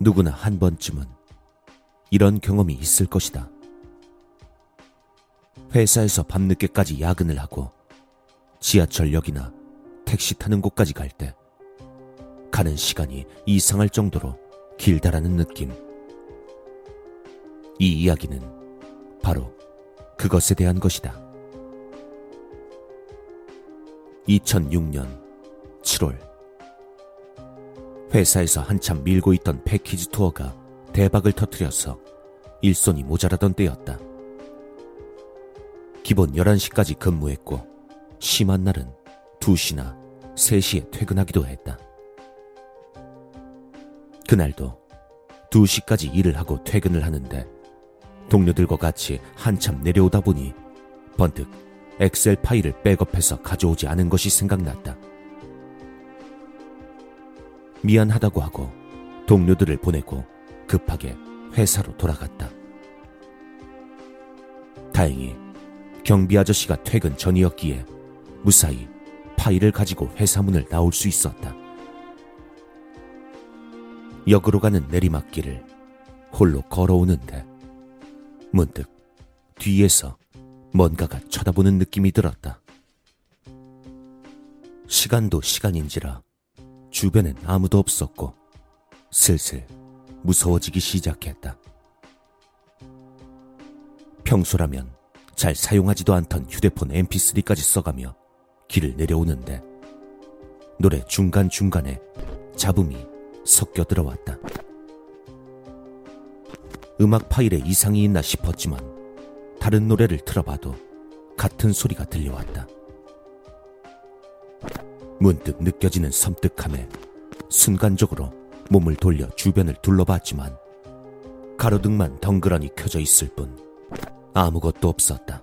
누구나 한 번쯤은 이런 경험이 있을 것이다. 회사에서 밤늦게까지 야근을 하고 지하철역이나 택시 타는 곳까지 갈 때 가는 시간이 이상할 정도로 길다라는 느낌. 이 이야기는 바로 그것에 대한 것이다. 2006년 7월 회사에서 한참 밀고 있던 패키지 투어가 대박을 터뜨려서 일손이 모자라던 때였다. 기본 11시까지 근무했고 심한 날은 2시나 3시에 퇴근하기도 했다. 그날도 2시까지 일을 하고 퇴근을 하는데 동료들과 같이 한참 내려오다 보니 번뜩 엑셀 파일을 백업해서 가져오지 않은 것이 생각났다. 미안하다고 하고 동료들을 보내고 급하게 회사로 돌아갔다. 다행히 경비 아저씨가 퇴근 전이었기에 무사히 파일을 가지고 회사 문을 나올 수 있었다. 역으로 가는 내리막길을 홀로 걸어오는데 문득 뒤에서 뭔가가 쳐다보는 느낌이 들었다. 시간도 시간인지라 주변엔 아무도 없었고 슬슬 무서워지기 시작했다. 평소라면 잘 사용하지도 않던 휴대폰 mp3까지 써가며 길을 내려오는데 노래 중간중간에 잡음이 섞여 들어왔다. 음악 파일에 이상이 있나 싶었지만 다른 노래를 틀어봐도 같은 소리가 들려왔다. 문득 느껴지는 섬뜩함에 순간적으로 몸을 돌려 주변을 둘러봤지만 가로등만 덩그러니 켜져 있을 뿐 아무것도 없었다.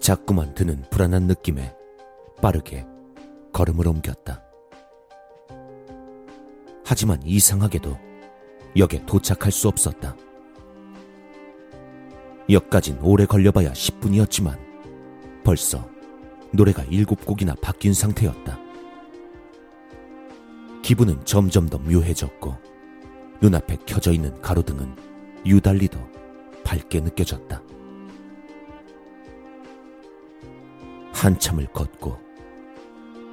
자꾸만 드는 불안한 느낌에 빠르게 걸음을 옮겼다. 하지만 이상하게도 역에 도착할 수 없었다. 역까진 오래 걸려봐야 10분이었지만 벌써 노래가 7곡이나 바뀐 상태였다. 기분은 점점 더 묘해졌고 눈앞에 켜져 있는 가로등은 유달리 더 밝게 느껴졌다. 한참을 걷고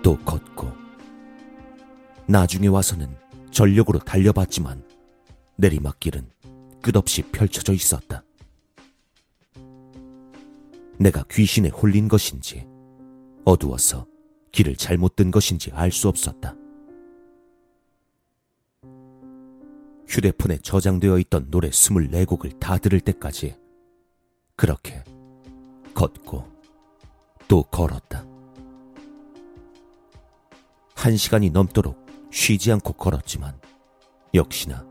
또 걷고 나중에 와서는 전력으로 달려봤지만 내리막길은 끝없이 펼쳐져 있었다. 내가 귀신에 홀린 것인지 어두워서 길을 잘못 든 것인지 알 수 없었다. 휴대폰에 저장되어 있던 노래 24곡을 다 들을 때까지 그렇게 걷고 또 걸었다. 한 시간이 넘도록 쉬지 않고 걸었지만 역시나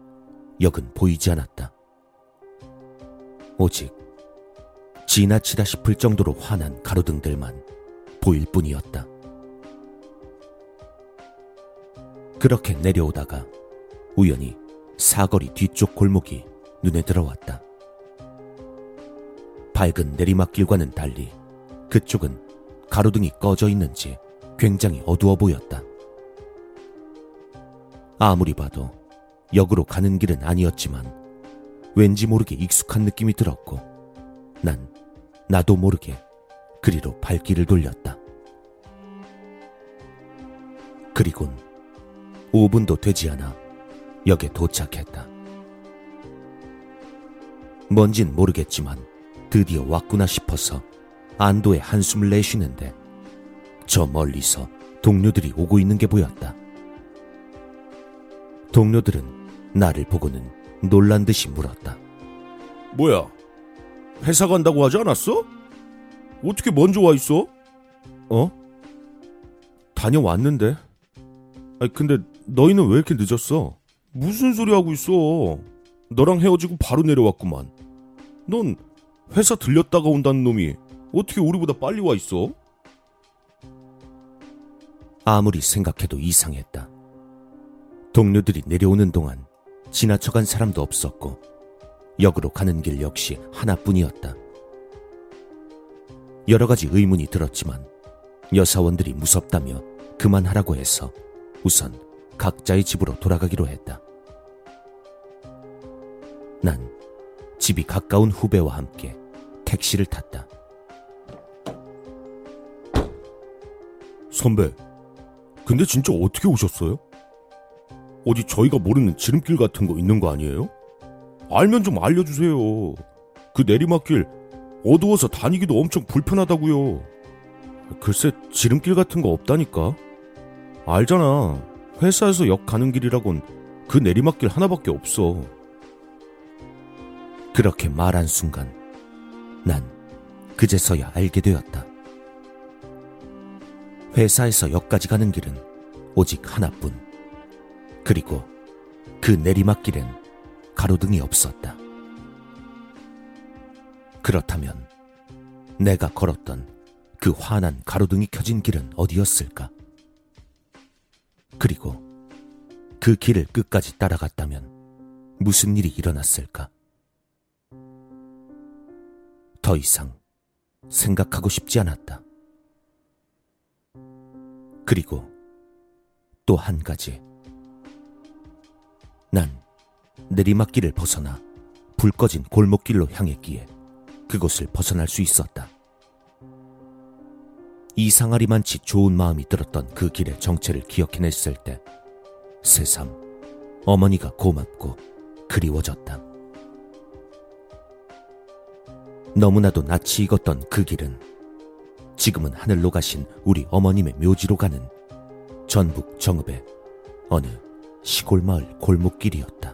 역은 보이지 않았다. 오직 지나치다 싶을 정도로 환한 가로등들만 보일 뿐이었다. 그렇게 내려오다가 우연히 사거리 뒤쪽 골목이 눈에 들어왔다. 밝은 내리막길과는 달리 그쪽은 가로등이 꺼져 있는지 굉장히 어두워 보였다. 아무리 봐도 역으로 가는 길은 아니었지만 왠지 모르게 익숙한 느낌이 들었고 난 나도 모르게 그리로 발길을 돌렸다. 그리곤 5분도 되지 않아 역에 도착했다. 뭔진 모르겠지만 드디어 왔구나 싶어서 안도의 한숨을 내쉬는데 저 멀리서 동료들이 오고 있는 게 보였다. 동료들은 나를 보고는 놀란 듯이 물었다. 뭐야? 회사 간다고 하지 않았어? 어떻게 먼저 와 있어? 어? 다녀왔는데. 아니, 근데 너희는 왜 이렇게 늦었어? 무슨 소리 하고 있어? 너랑 헤어지고 바로 내려왔구만. 넌 회사 들렸다가 온다는 놈이 어떻게 우리보다 빨리 와 있어? 아무리 생각해도 이상했다. 동료들이 내려오는 동안 지나쳐간 사람도 없었고 역으로 가는 길 역시 하나뿐이었다. 여러 가지 의문이 들었지만 여사원들이 무섭다며 그만하라고 해서 우선 각자의 집으로 돌아가기로 했다. 난 집이 가까운 후배와 함께 택시를 탔다. 선배, 근데 진짜 어떻게 오셨어요? 어디 저희가 모르는 지름길 같은 거 있는 거 아니에요? 알면 좀 알려주세요. 그 내리막길 어두워서 다니기도 엄청 불편하다고요. 글쎄 지름길 같은 거 없다니까. 알잖아. 회사에서 역 가는 길이라곤 그 내리막길 하나밖에 없어. 그렇게 말한 순간 난 그제서야 알게 되었다. 회사에서 역까지 가는 길은 오직 하나뿐. 그리고 그 내리막길엔 가로등이 없었다. 그렇다면 내가 걸었던 그 환한 가로등이 켜진 길은 어디였을까? 그리고 그 길을 끝까지 따라갔다면 무슨 일이 일어났을까? 더 이상 생각하고 싶지 않았다. 그리고 또 한 가지. 난 내리막길을 벗어나 불 꺼진 골목길로 향했기에 그곳을 벗어날 수 있었다. 이상하리만치 좋은 마음이 들었던 그 길의 정체를 기억해냈을 때 새삼 어머니가 고맙고 그리워졌다. 너무나도 낯이 익었던 그 길은 지금은 하늘로 가신 우리 어머님의 묘지로 가는 전북 정읍의 어느 시골 마을 골목길이었다.